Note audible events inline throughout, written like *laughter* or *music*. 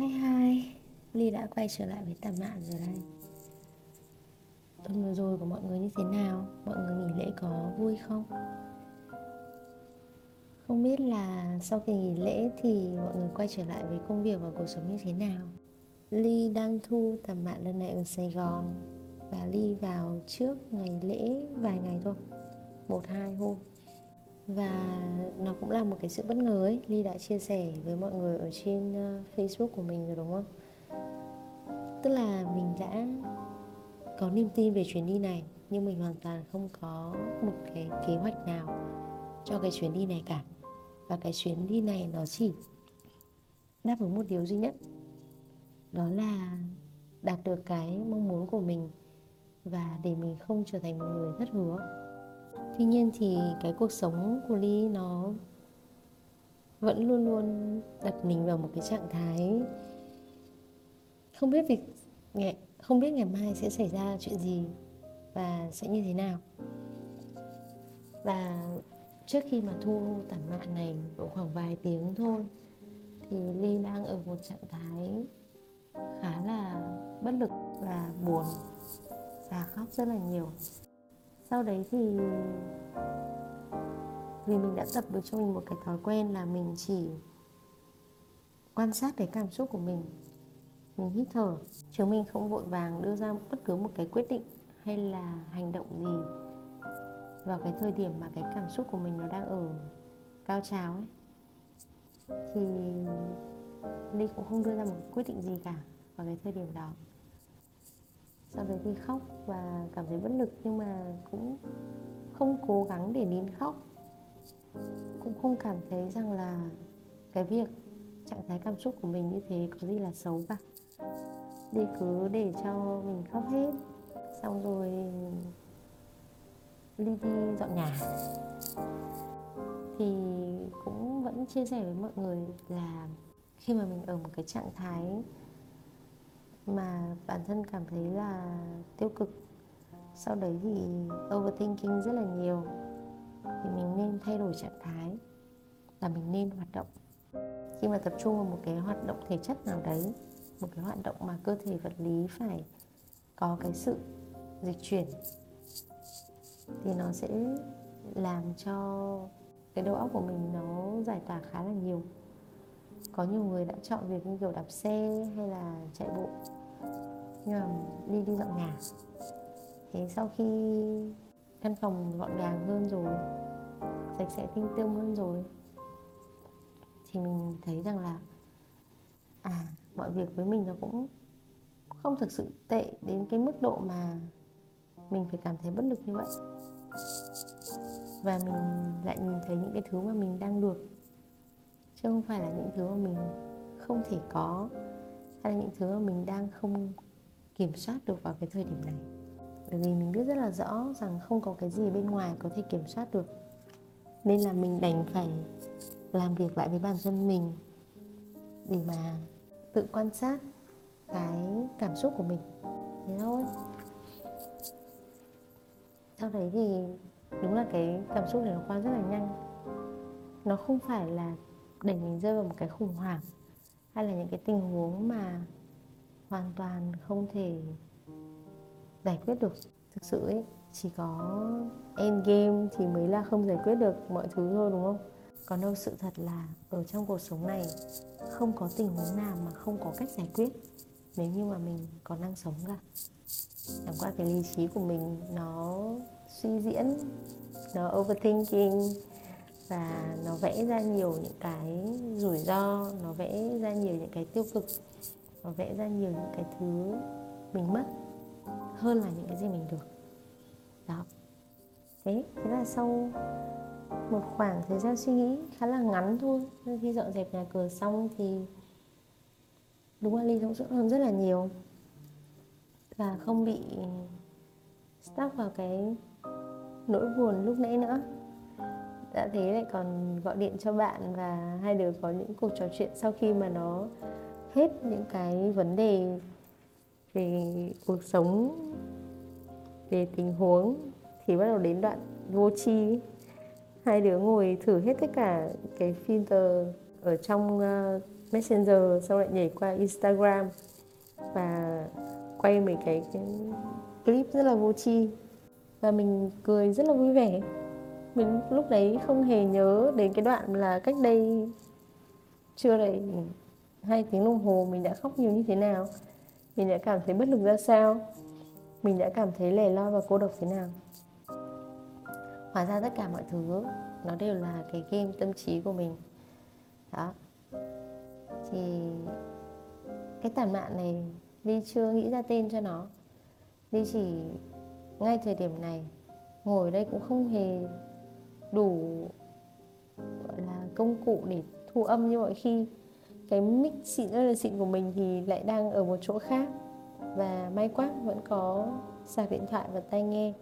Hi hi, Ly đã quay trở lại với tạm mạng rồi đây Tuần vừa rồi của mọi người như thế nào? Mọi người nghỉ lễ có vui không? Không biết là sau kỳ nghỉ lễ thì mọi người quay trở lại với công việc và cuộc sống như thế nào? Ly đang thu tạm mạng lần này ở Sài Gòn Và Ly vào trước ngày lễ vài ngày thôi Một hai hôm và nó cũng là một cái sự bất ngờ ấy. Ly đã chia sẻ với mọi người ở trên ờ, Facebook của mình rồi, đúng không? Tức là mình đã có niềm tin về chuyến đi này, nhưng mình hoàn toàn không có một cái kế hoạch nào cho cái chuyến đi này cả. Và cái chuyến đi này nó chỉ đáp ứng một điều duy nhất, đó là đạt được cái mong muốn của mình và để mình không trở thành một người thất hứa tuy nhiên thì cái cuộc sống của ly nó vẫn luôn luôn đặt mình vào một cái trạng thái không biết việc ngày, không biết ngày mai sẽ xảy ra chuyện gì và sẽ như thế nào. Và trước khi mà thu tản mạn này độ khoảng vài tiếng thôi, thì ly đang ở một trạng thái khá là bất lực và buồn và khóc rất là nhiều sau đấy thì vì mình đã tập được cho mình một cái thói quen là mình chỉ quan sát cái cảm xúc của mình mình hít thở, chứ mình không vội vàng đưa ra bất cứ một cái quyết định hay là hành động gì vào cái thời điểm mà cái cảm xúc của mình nó đang ở cao trào ấy. Thì ly cũng không đưa ra một quyết định gì cả vào cái thời điểm đó sau đấy thì khóc và cảm thấy bất lực nhưng mà cũng không cố gắng để nín khóc. Cũng không cảm thấy rằng là cái việc trạng thái cảm xúc của mình như thế có gì là xấu cả. Đi cứ để cho mình khóc hết, xong rồi đi đi dọn nhà. Thì cũng vẫn chia sẻ với mọi người là khi mà mình ở một cái trạng thái mà bản thân cảm thấy là tiêu cực. Sau đấy thì overthinking rất là nhiều. Thì mình nên thay đổi trạng thái là mình nên hoạt động. Khi mà tập trung vào một cái hoạt động thể chất nào đấy, một cái hoạt động mà cơ thể vật lý phải có cái sự dịch chuyển, thì nó sẽ làm cho cái đầu óc của mình nó giải tỏa khá là nhiều. Có nhiều người đã chọn việc như kiểu đạp xe hay là chạy bộ nhưng mà đi đi dọn nhà. Thế sau khi căn phòng gọn gàng hơn rồi, sạch sẽ tinh tươm hơn rồi, thì mình thấy rằng là à mọi việc với mình nó cũng không thực sự tệ đến cái mức độ mà mình phải cảm thấy bất lực như vậy. Và mình lại nhìn thấy những cái thứ mà mình đang được, chứ không phải là những thứ mà mình không thể có, hay là những thứ mà mình đang không kiểm soát được vào cái thời điểm này. Bởi vì mình biết rất là rõ rằng không có cái gì bên ngoài có thể kiểm soát được. Nên là mình đành phải làm việc lại với bản thân mình để mà tự quan sát cái cảm xúc của mình. Thế thôi. Sau đấy thì đúng là cái cảm xúc này nó qua rất là nhanh. Nó không phải là để mình rơi vào một cái khủng hoảng hay là những cái tình huống mà hoàn toàn không thể giải quyết được. Thực sự ấy, chỉ có end game thì mới là không giải quyết được mọi thứ thôi, đúng không? Còn đâu sự thật là ở trong cuộc sống này, không có tình huống nào mà không có cách giải quyết nếu như mà mình còn đang sống cả. Chẳng qua cái lý trí của mình nó suy diễn, nó overthinking và nó vẽ ra nhiều những cái rủi ro, nó vẽ ra nhiều những cái tiêu cực nó vẽ ra nhiều những cái thứ mình mất hơn là những cái gì mình được. Đó. Thế thế là sau một khoảng thời gian suy nghĩ khá là ngắn thôi khi dọn dẹp nhà cửa xong thì đúng là ly thông suốt hơn rất là nhiều và không bị stuck vào cái nỗi buồn lúc nãy nữa. Đã thế lại còn gọi điện cho bạn và hai đứa có những cuộc trò chuyện sau khi mà nó hết những cái vấn đề về cuộc sống về tình huống thì bắt đầu đến đoạn vô tri. Hai đứa ngồi thử hết tất cả cái filter ở trong uh, messenger xong lại nhảy qua instagram và quay mấy cái, cái clip rất là vô tri. Và mình cười rất là vui vẻ. Mình lúc đấy không hề nhớ đến cái đoạn là cách đây chưa đầy hai tiếng đồng hồ mình đã khóc nhiều như thế nào? Mình đã cảm thấy bất lực ra sao? Mình đã cảm thấy lẻ loi và cô độc thế nào? Hóa ra tất cả mọi thứ, nó đều là cái game tâm trí của mình. Đó. Thì cái tàn mạn này, Ly chưa nghĩ ra tên cho nó. Ly chỉ, ngay thời điểm này, ngồi đây cũng không hề đủ, gọi là công cụ để thu âm như mọi khi cái mic xịn, rất là xịn của mình thì lại đang ở một chỗ khác. Và may quá vẫn có sạc điện thoại và tai nghe.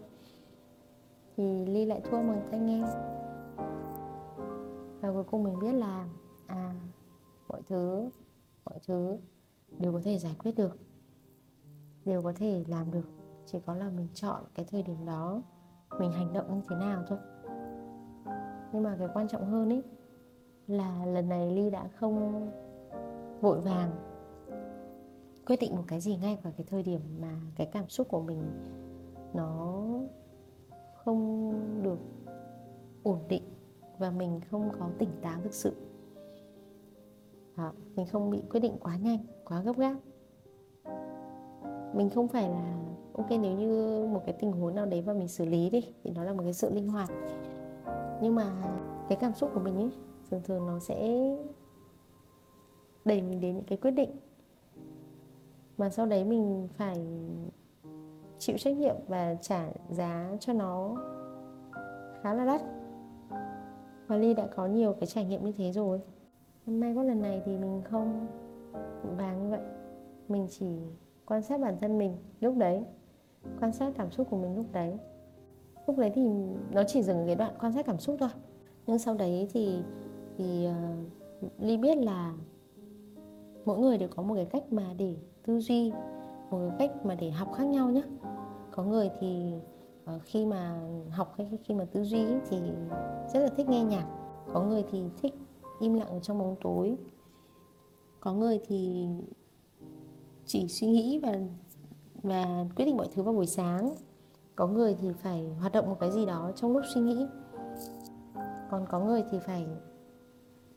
Thì ly lại thua bằng tai nghe. Và cuối cùng mình biết là à mọi thứ mọi thứ đều có thể giải quyết được. Đều có thể làm được. Chỉ có là mình chọn cái thời điểm đó, mình hành động như thế nào thôi. Nhưng mà cái quan trọng hơn ấy là lần này ly đã không vội vàng. Quyết định một cái gì ngay vào cái thời điểm mà cái cảm xúc của mình nó không được ổn định và mình không có tỉnh táo thực sự. Đó, mình không bị quyết định quá nhanh quá gấp gáp. Mình không phải là ok nếu như một cái tình huống nào đấy và mình xử lý đi thì nó là một cái sự linh hoạt. Nhưng mà cái cảm xúc của mình ấy thường thường nó sẽ đẩy mình đến những cái quyết định. Mà sau đấy mình phải chịu trách nhiệm và trả giá cho nó khá là đắt. Và ly đã có nhiều cái trải nghiệm như thế rồi. May có lần này thì mình không vàng như vậy mình chỉ quan sát bản thân mình lúc đấy quan sát cảm xúc của mình lúc đấy. Lúc đấy thì nó chỉ dừng cái đoạn quan sát cảm xúc thôi. Nhưng sau đấy thì thì uh, ly biết là mỗi người đều có một cái cách mà để tư duy, một cái cách mà để học khác nhau nhé có người thì ờ, khi mà học hay khi mà tư duy thì rất là thích nghe nhạc. Có người thì thích im lặng ở trong bóng tối. Có người thì chỉ suy nghĩ và và quyết định mọi thứ vào buổi sáng. Có người thì phải hoạt động một cái gì đó trong lúc suy nghĩ. Còn có người thì phải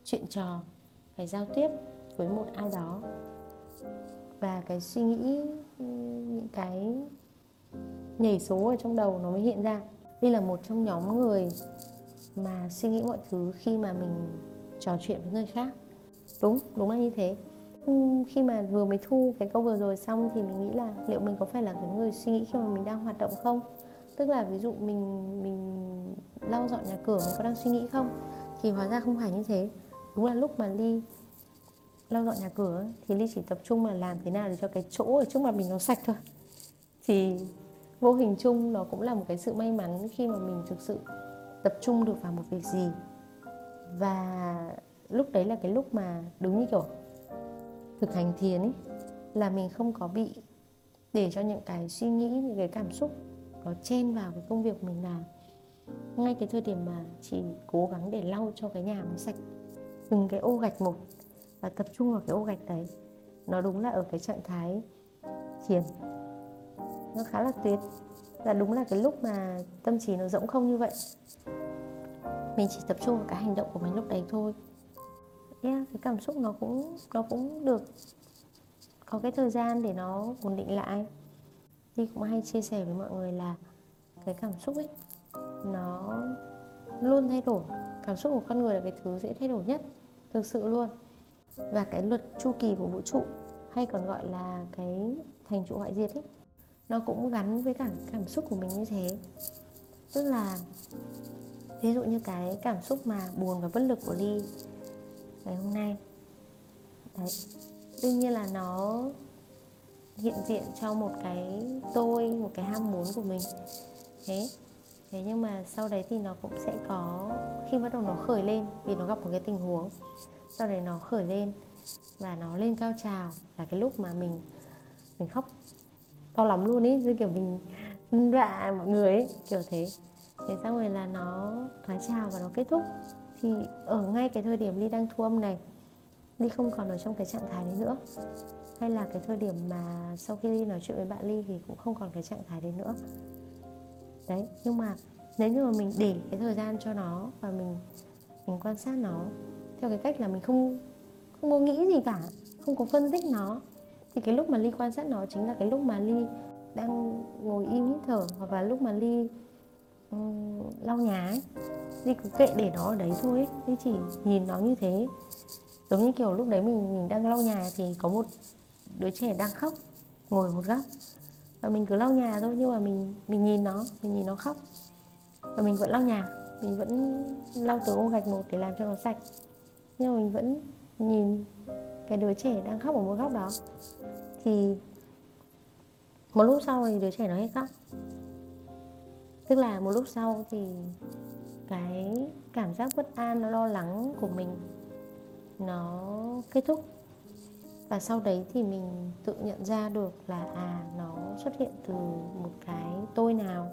chuyện trò, phải giao tiếp với một ai đó. Và cái suy nghĩ, những cái nhảy số ở trong đầu nó mới hiện ra. Đây là một trong nhóm người mà suy nghĩ mọi thứ khi mà mình trò chuyện với người khác. Đúng đúng là như thế. Khi mà vừa mới thu cái câu vừa rồi xong thì mình nghĩ là liệu mình có phải là cái người suy nghĩ khi mà mình đang hoạt động không? Tức là ví dụ mình mình lau dọn nhà cửa mình có đang suy nghĩ không? Thì hóa ra không phải như thế. Đúng là lúc mà ly lau dọn nhà cửa thì ly chỉ tập trung mà làm thế nào để cho cái chỗ ở trước mặt mình nó sạch thôi. Thì vô hình chung nó cũng là một cái sự may mắn khi mà mình thực sự tập trung được vào một việc gì. Và lúc đấy là cái lúc mà đúng như kiểu thực hành thiền ấy, là mình không có bị để cho những cái suy nghĩ, những cái cảm xúc nó chen vào cái công việc mình làm. Ngay cái thời điểm mà chỉ cố gắng để lau cho cái nhà nó sạch, từng cái ô gạch một và tập trung vào cái ô gạch đấy. Nó đúng là ở cái trạng thái thiền. Nó khá là tuyệt. Là đúng là cái lúc mà tâm trí nó rỗng không như vậy. Mình chỉ tập trung vào cái hành động của mình lúc đấy thôi. Yeah, cái cảm xúc nó cũng nó cũng được có cái thời gian để nó ổn định lại. Thì cũng hay chia sẻ với mọi người là cái cảm xúc ấy nó luôn thay đổi. Cảm xúc của con người là cái thứ dễ thay đổi nhất thực sự luôn và cái luật chu kỳ của vũ trụ, hay còn gọi là cái thành trụ hoại diệt ấy, nó cũng gắn với cả cảm xúc của mình như thế. Tức là, ví dụ như cái cảm xúc mà buồn và bất lực của ly ngày hôm nay. Đấy, đương nhiên là nó hiện diện cho một cái tôi, một cái ham muốn của mình. Thế thế nhưng mà sau đấy thì nó cũng sẽ có, khi bắt đầu nó khởi lên, vì nó gặp một cái tình huống sau đấy nó khởi lên và nó lên cao trào. Là cái lúc mà mình mình khóc to lắm luôn ý. Như kiểu mình dọa mọi người ấy, kiểu thế. Thế xong rồi là nó thoái trào và nó kết thúc. Thì ở ngay cái thời điểm ly đang thu âm này, Ly không còn ở trong cái trạng thái đấy nữa. Hay là cái thời điểm mà sau khi Ly nói chuyện với bạn Ly thì cũng không còn cái trạng thái đấy nữa. Đấy, nhưng mà nếu như mà mình để cái thời gian cho nó và mình mình quan sát nó theo cái cách là mình không không có nghĩ gì cả không có phân tích nó. Thì cái lúc mà ly quan sát nó chính là cái lúc mà ly đang ngồi im hít thở hoặc là lúc mà ly um, lau nhà ấy. Ly cứ kệ để nó ở đấy thôi ấy. ly chỉ nhìn nó như thế. Giống như kiểu lúc đấy mình mình đang lau nhà thì có một đứa trẻ đang khóc ngồi một góc. Và mình cứ lau nhà thôi nhưng mà mình mình nhìn nó mình nhìn nó khóc. Và mình vẫn lau nhà mình vẫn lau từ ô gạch một để làm cho nó sạch nhưng mà mình vẫn nhìn cái đứa trẻ đang khóc ở một góc đó. Thì một lúc sau thì đứa trẻ nó hết khóc. Tức là một lúc sau thì cái cảm giác bất an nó lo lắng của mình nó kết thúc. Và sau đấy thì mình tự nhận ra được là à nó xuất hiện từ một cái tôi nào,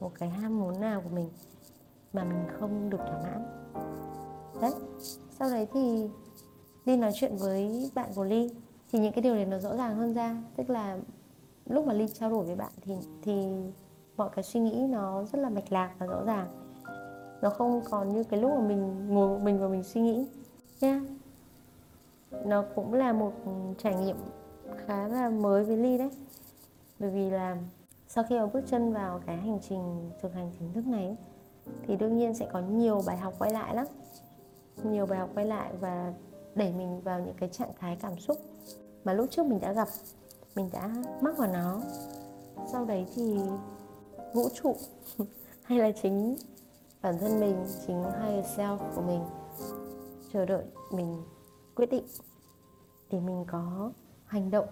một cái ham muốn nào của mình mà mình không được thỏa mãn. Đấy sau đấy thì đi nói chuyện với bạn của Ly thì những cái điều này nó rõ ràng hơn ra. Tức là lúc mà Ly trao đổi với bạn thì thì mọi cái suy nghĩ nó rất là mạch lạc và rõ ràng. Nó không còn như cái lúc mà mình ngồi một mình và mình suy nghĩ nha yeah. nó cũng là một trải nghiệm khá là mới với Ly đấy. Bởi vì là sau khi mà bước chân vào cái hành trình thực hành chính thức này thì đương nhiên sẽ có nhiều bài học quay lại lắm nhiều bài học quay lại và đẩy mình vào những cái trạng thái cảm xúc mà lúc trước mình đã gặp, mình đã mắc vào nó. Sau đấy thì vũ trụ *laughs* hay là chính bản thân mình, chính higher self của mình chờ đợi mình quyết định để mình có hành động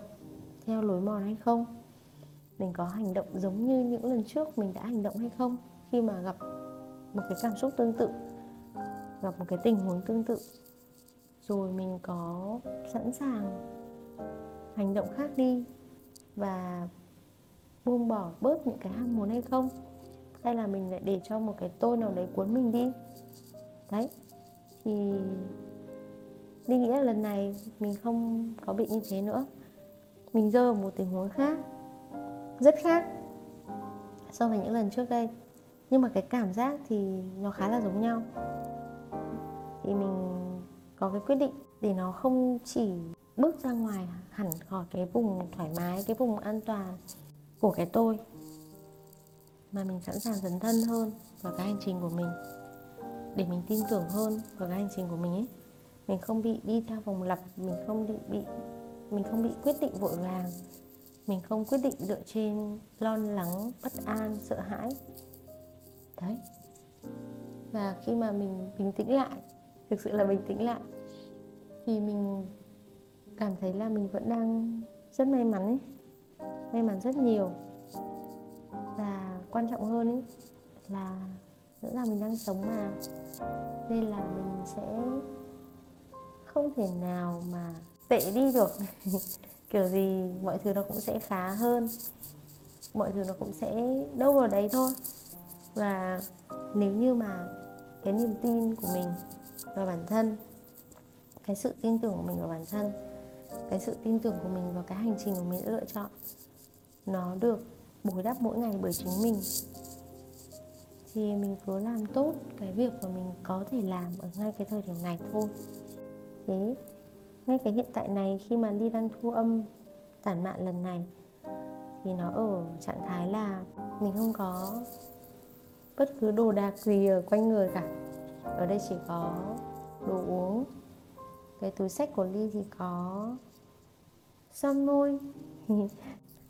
theo lối mòn hay không, mình có hành động giống như những lần trước mình đã hành động hay không khi mà gặp một cái cảm xúc tương tự gặp một cái tình huống tương tự. Rồi mình có sẵn sàng hành động khác đi và buông bỏ bớt những cái ham muốn hay không? Hay là mình lại để cho một cái tôi nào đấy cuốn mình đi? Đấy, thì đi nghĩ là lần này mình không có bị như thế nữa. Mình rơi vào một tình huống khác, rất khác so với những lần trước đây. Nhưng mà cái cảm giác thì nó khá là giống nhau thì mình có cái quyết định để nó không chỉ bước ra ngoài hẳn khỏi cái vùng thoải mái, cái vùng an toàn của cái tôi, mà mình sẵn sàng dấn thân hơn vào cái hành trình của mình. Để mình tin tưởng hơn vào cái hành trình của mình ấy. Mình không bị đi theo vòng lặp, mình không bị bị, mình không bị quyết định vội vàng. Mình không quyết định dựa trên lo lắng, bất an, sợ hãi. Đấy. Và khi mà mình bình tĩnh lại thực sự là bình tĩnh lại. Thì mình cảm thấy là mình vẫn đang rất may mắn ấy. May mắn rất nhiều. Và quan trọng hơn ấy là nữa là mình đang sống mà, nên là mình sẽ không thể nào mà tệ đi được. *laughs* Kiểu gì mọi thứ nó cũng sẽ khá hơn. Mọi thứ nó cũng sẽ đâu vào đấy thôi. Và nếu như mà cái niềm tin của mình vào bản thân. Cái sự tin tưởng của mình vào bản thân, cái sự tin tưởng của mình vào cái hành trình của mình đã lựa chọn, nó được bồi đắp mỗi ngày bởi chính mình. Thì mình cứ làm tốt cái việc mà mình có thể làm ở ngay cái thời điểm này thôi. Thế, ngay cái hiện tại này khi mà đi đang thu âm tản mạn lần này, thì nó ở trạng thái là mình không có bất cứ đồ đạc gì ở quanh người cả ở đây chỉ có đồ uống. Cái túi sách của ly thì có son môi. *laughs*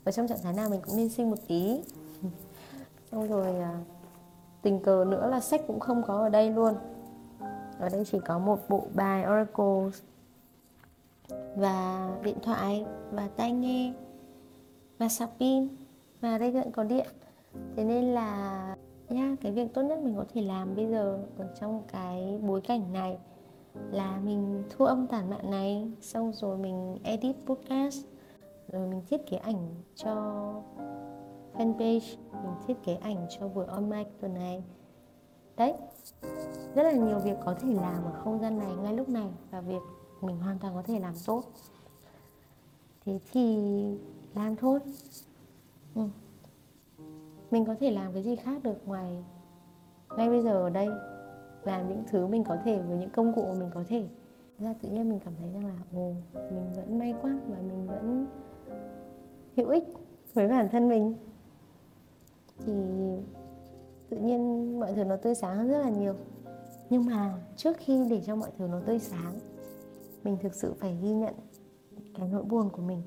Ở trong trạng thái nào mình cũng nên sinh một tí. *laughs* Xong rồi à, tình cờ nữa là sách cũng không có ở đây luôn. Ở đây chỉ có một bộ bài oracle và điện thoại và tai nghe và sạc pin. Và đây vẫn có điện. Thế nên là nha cái việc tốt nhất mình có thể làm bây giờ ở trong cái bối cảnh này là mình thu âm tản mạn này, xong rồi mình edit podcast, rồi mình thiết kế ảnh cho fanpage, mình thiết kế ảnh cho buổi on mic tuần này. Đấy, rất là nhiều việc có thể làm ở không gian này ngay lúc này và việc mình hoàn toàn có thể làm tốt. Thế thì, làm thôi. Ừ mình có thể làm cái gì khác được ngoài ngay bây giờ ở đây? Làm những thứ mình có thể với những công cụ mà mình có thể. Ra tự nhiên mình cảm thấy rằng là, ồ, mình vẫn may quá và mình vẫn hữu ích với bản thân mình. Thì tự nhiên mọi thứ nó tươi sáng hơn rất là nhiều. Nhưng mà trước khi để cho mọi thứ nó tươi sáng, mình thực sự phải ghi nhận cái nỗi buồn của mình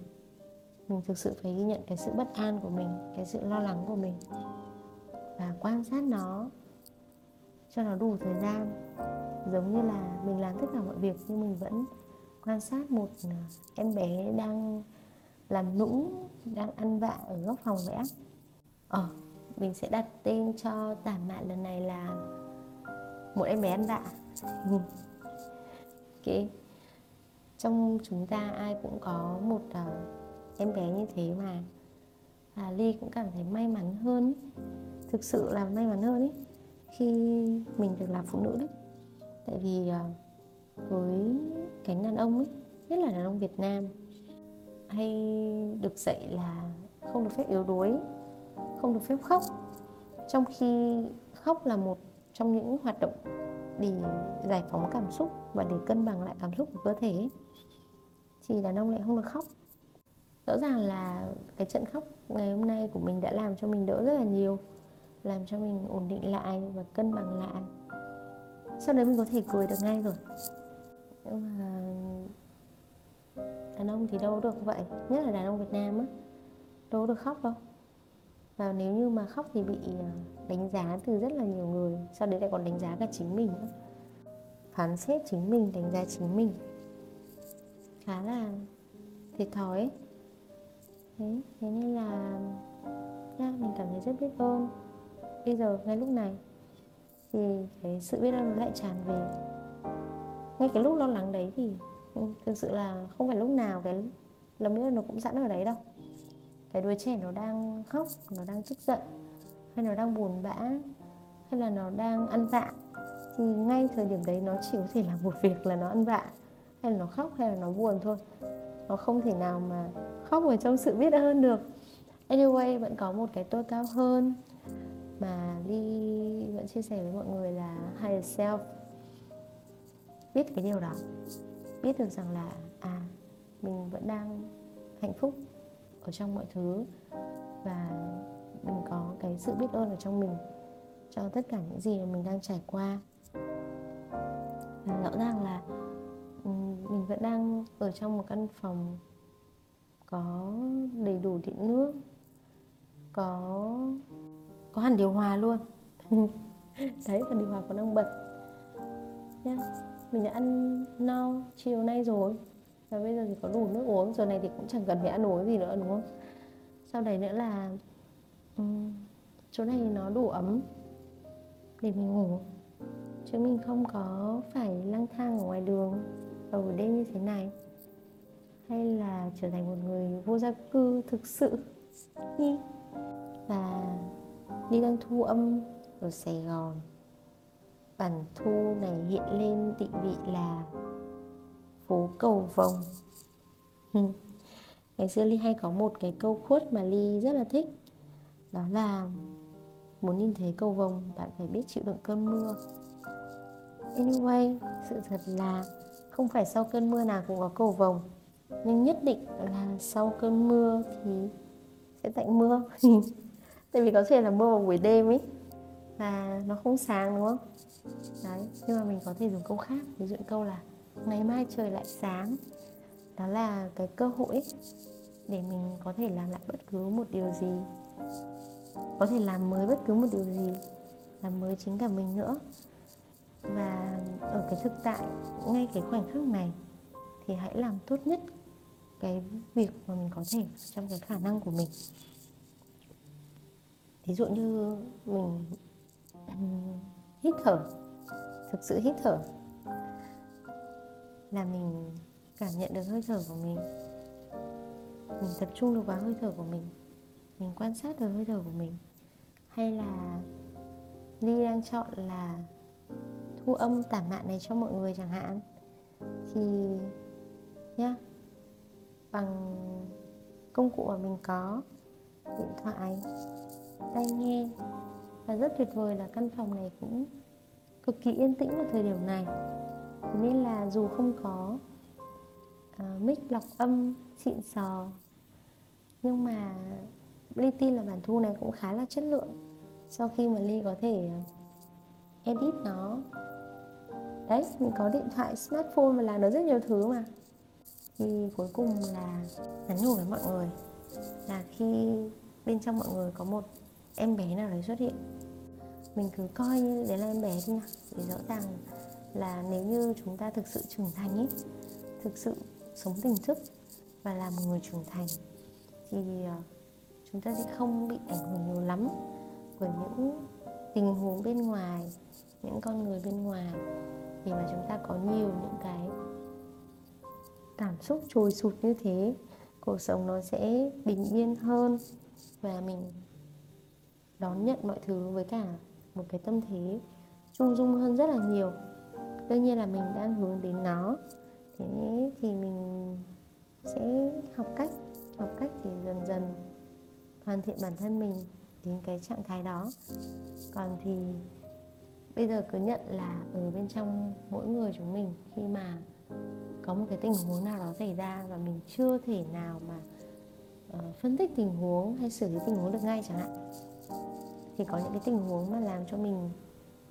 mình thực sự phải ghi nhận cái sự bất an của mình cái sự lo lắng của mình và quan sát nó cho nó đủ thời gian. Giống như là mình làm tất cả mọi việc nhưng mình vẫn quan sát một à, em bé đang làm nũng đang ăn vạ ở góc phòng vẽ ờ mình sẽ đặt tên cho tản mạn lần này là một em bé ăn vạ. Ừ. Ok. Trong chúng ta ai cũng có một uh, em bé như thế mà à, ly cũng cảm thấy may mắn hơn thực sự là may mắn hơn ý khi mình được làm phụ nữ đấy. Tại vì à, với cánh đàn ông ấy nhất là đàn ông Việt Nam hay được dạy là không được phép yếu đuối không được phép khóc. Trong khi khóc là một trong những hoạt động để giải phóng cảm xúc và để cân bằng lại cảm xúc của cơ thể ấy, thì đàn ông lại không được khóc rõ ràng là cái trận khóc ngày hôm nay của mình đã làm cho mình đỡ rất là nhiều, làm cho mình ổn định lại và cân bằng lại. Sau đấy mình có thể cười được ngay rồi. Nhưng mà đàn ông thì đâu được vậy, nhất là đàn ông Việt Nam á, đâu được khóc đâu. Và nếu như mà khóc thì bị ờ, đánh giá từ rất là nhiều người, sau đấy lại còn đánh giá cả chính mình nữa. Phán xét chính mình, đánh giá chính mình. Khá là thiệt thòi ấy thế thế nên là yeah, mình cảm thấy rất biết ơn. Bây giờ ngay lúc này thì cái sự biết ơn nó lại tràn về. Ngay cái lúc lo lắng đấy thì thực sự là không phải lúc nào cái lòng biết ơn nó cũng sẵn ở đấy đâu. Cái đứa trẻ nó đang khóc nó đang tức giận hay nó đang buồn bã hay là nó đang ăn vạ thì ngay thời điểm đấy nó chỉ có thể làm một việc là nó ăn vạ hay là nó khóc hay là nó buồn thôi. Nó không thể nào mà khóc ở trong sự biết ơn được. Anyway, vẫn có một cái tôi cao hơn mà Ly vẫn chia sẻ với mọi người là higher self. Biết cái điều đó. Biết được rằng là à mình vẫn đang hạnh phúc ở trong mọi thứ và mình có cái sự biết ơn ở trong mình cho tất cả những gì mà mình đang trải qua. Và rõ ràng là mình vẫn đang ở trong một căn phòng có đầy đủ điện nước có có hẳn điều hòa luôn. *laughs* Đấy và điều hòa còn đang bật. Nhá mình đã ăn no chiều nay rồi. Và bây giờ thì có đủ nước uống giờ này thì cũng chẳng cần phải ăn uống gì nữa đúng không? Sau đấy nữa là um, chỗ này nó đủ ấm để mình ngủ. Chứ mình không có phải lang thang ở ngoài đường vào buổi đêm như thế này. Hay là trở thành một người vô gia cư thực sự. Và đi đang thu âm ở Sài Gòn. Bản thu này hiện lên định vị là phố cầu vồng. Ngày xưa ly hay có một cái câu khuất mà ly rất là thích. Đó là, muốn nhìn thấy cầu vồng, bạn phải biết chịu đựng cơn mưa. Anyway, sự thật là không phải sau cơn mưa nào cũng có cầu vồng, nhưng nhất định là sau cơn mưa thì sẽ tạnh mưa. *laughs* Tại vì có thể là mưa vào buổi đêm ấy và nó không sáng, đúng không? Đấy, nhưng mà mình có thể dùng câu khác, ví dụ câu là ngày mai trời lại sáng. Đó là cái cơ hội để mình có thể làm lại bất cứ một điều gì. Có thể làm mới bất cứ một điều gì, làm mới chính cả mình nữa và ở cái thực tại, ngay cái khoảnh khắc này thì hãy làm tốt nhất cái việc mà mình có thể trong cái khả năng của mình. Ví dụ như mình hít thở, thực sự hít thở là mình cảm nhận được hơi thở của mình. Mình tập trung được vào hơi thở của mình mình quan sát được hơi thở của mình. Hay là ly đang chọn là thu âm tản mạn này cho mọi người chẳng hạn. Thì nhá bằng công cụ mà mình có điện thoại tai nghe và rất tuyệt vời là căn phòng này cũng cực kỳ yên tĩnh vào thời điểm này. Thế nên là dù không có uh, mic lọc âm xịn sò nhưng mà Ly tin là bản thu này cũng khá là chất lượng. Sau khi mà Ly có thể ờ, edit nó đấy, mình có điện thoại, smartphone và làm được rất nhiều thứ mà thì cuối cùng là nhắn nhủ với mọi người là khi bên trong mọi người có một em bé nào đấy xuất hiện, mình cứ coi như đấy là em bé đi nhá. để rõ ràng là nếu như chúng ta thực sự trưởng thành ấy thực sự sống tỉnh thức và là một người trưởng thành, thì ờ, chúng ta sẽ không bị ảnh hưởng nhiều lắm bởi những tình huống bên ngoài những con người bên ngoài để mà chúng ta có nhiều những cái cảm xúc trồi sụt như thế, cuộc sống nó sẽ bình yên hơn và mình đón nhận mọi thứ với cả một cái tâm thế trung dung hơn rất là nhiều. Đương nhiên là mình đang hướng đến nó. Thế thì mình sẽ học cách học cách để dần dần hoàn thiện bản thân mình đến cái trạng thái đó. Còn thì bây giờ cứ nhận là ở bên trong mỗi người chúng mình khi mà có một cái tình huống nào đó xảy ra và mình chưa thể nào mà uh, phân tích tình huống hay xử lý tình huống được ngay chẳng hạn thì có những cái tình huống mà làm cho mình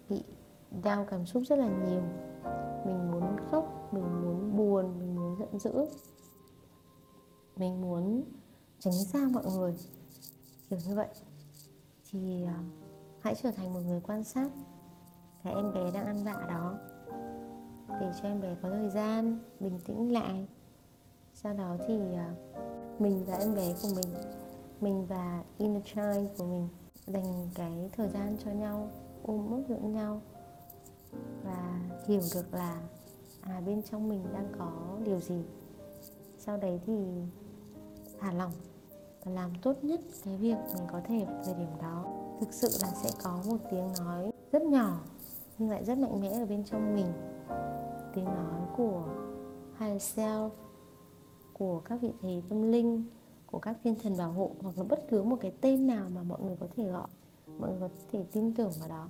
bị đau cảm xúc rất là nhiều. Mình muốn khóc mình muốn buồn mình muốn giận dữ. Mình muốn tránh xa mọi người. Kiểu như vậy. Thì uh, hãy trở thành một người quan sát là em bé đang ăn vạ đó. Để cho em bé có thời gian, bình tĩnh lại. Sau đó thì à, mình và em bé của mình mình và inner child của mình dành cái thời gian cho nhau, ôm ấp lẫn nhau và hiểu được là à bên trong mình đang có điều gì. Sau đấy thì thả lỏng và làm tốt nhất cái việc mình có thể vào thời điểm đó. Thực sự là sẽ có một tiếng nói rất nhỏ nhưng lại rất mạnh mẽ ở bên trong mình. Tiếng nói của higher self, của các vị thầy tâm linh, của các thiên thần bảo hộ, hoặc là bất cứ một cái tên nào mà mọi người có thể gọi, mọi người có thể tin tưởng vào đó,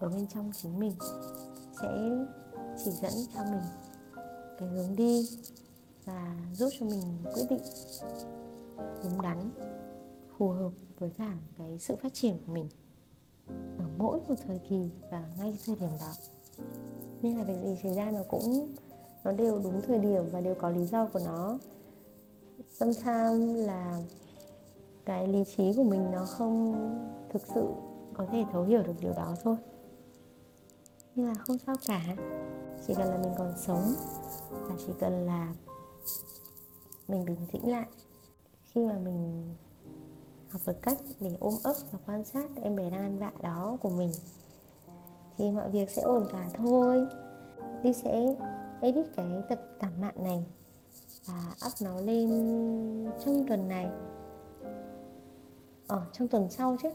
ở bên trong chính mình, sẽ chỉ dẫn cho mình cái hướng đi và giúp cho mình quyết định, đúng đắn, phù hợp với cả cái sự phát triển của mình ở mỗi một thời kỳ và ngay thời điểm đó. Nên là việc gì xảy ra nó cũng, nó đều đúng thời điểm và đều có lý do của nó. Sometimes là cái lý trí của mình nó không thực sự có thể thấu hiểu được điều đó thôi. Nhưng là không sao cả. Chỉ cần là mình còn sống và chỉ cần là mình bình tĩnh lại. Khi mà mình học được cách để ôm ấp và quan sát em bé đang ăn vạ đó của mình. Thì mọi việc sẽ ổn cả thôi. Đi sẽ edit cái tập tản mạn này và up nó lên trong tuần này. Ở trong tuần sau chứ.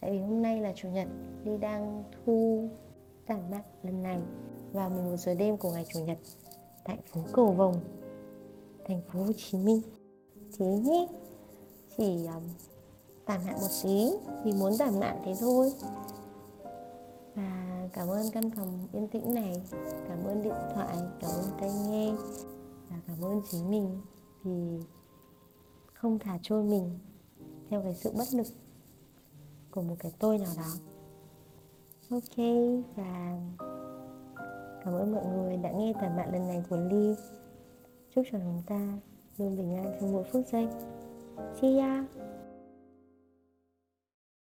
Tại vì hôm nay là chủ nhật đi đang thu tản mạn lần này vào 11 giờ đêm của ngày chủ nhật tại phố Cầu Vồng thành phố Hồ Chí Minh. Thế nhé. Chỉ um, tản nạn một tí vì muốn tản nạn thế thôi. Và cảm ơn căn phòng yên tĩnh này, cảm ơn điện thoại, cảm ơn tai nghe, và cảm ơn chính mình vì không thả trôi mình theo cái sự bất lực của một cái tôi nào đó. Ok, và cảm ơn mọi người đã nghe tản mạn lần này của ly. Chúc cho chúng ta luôn bình an trong mỗi phút giây. See ya!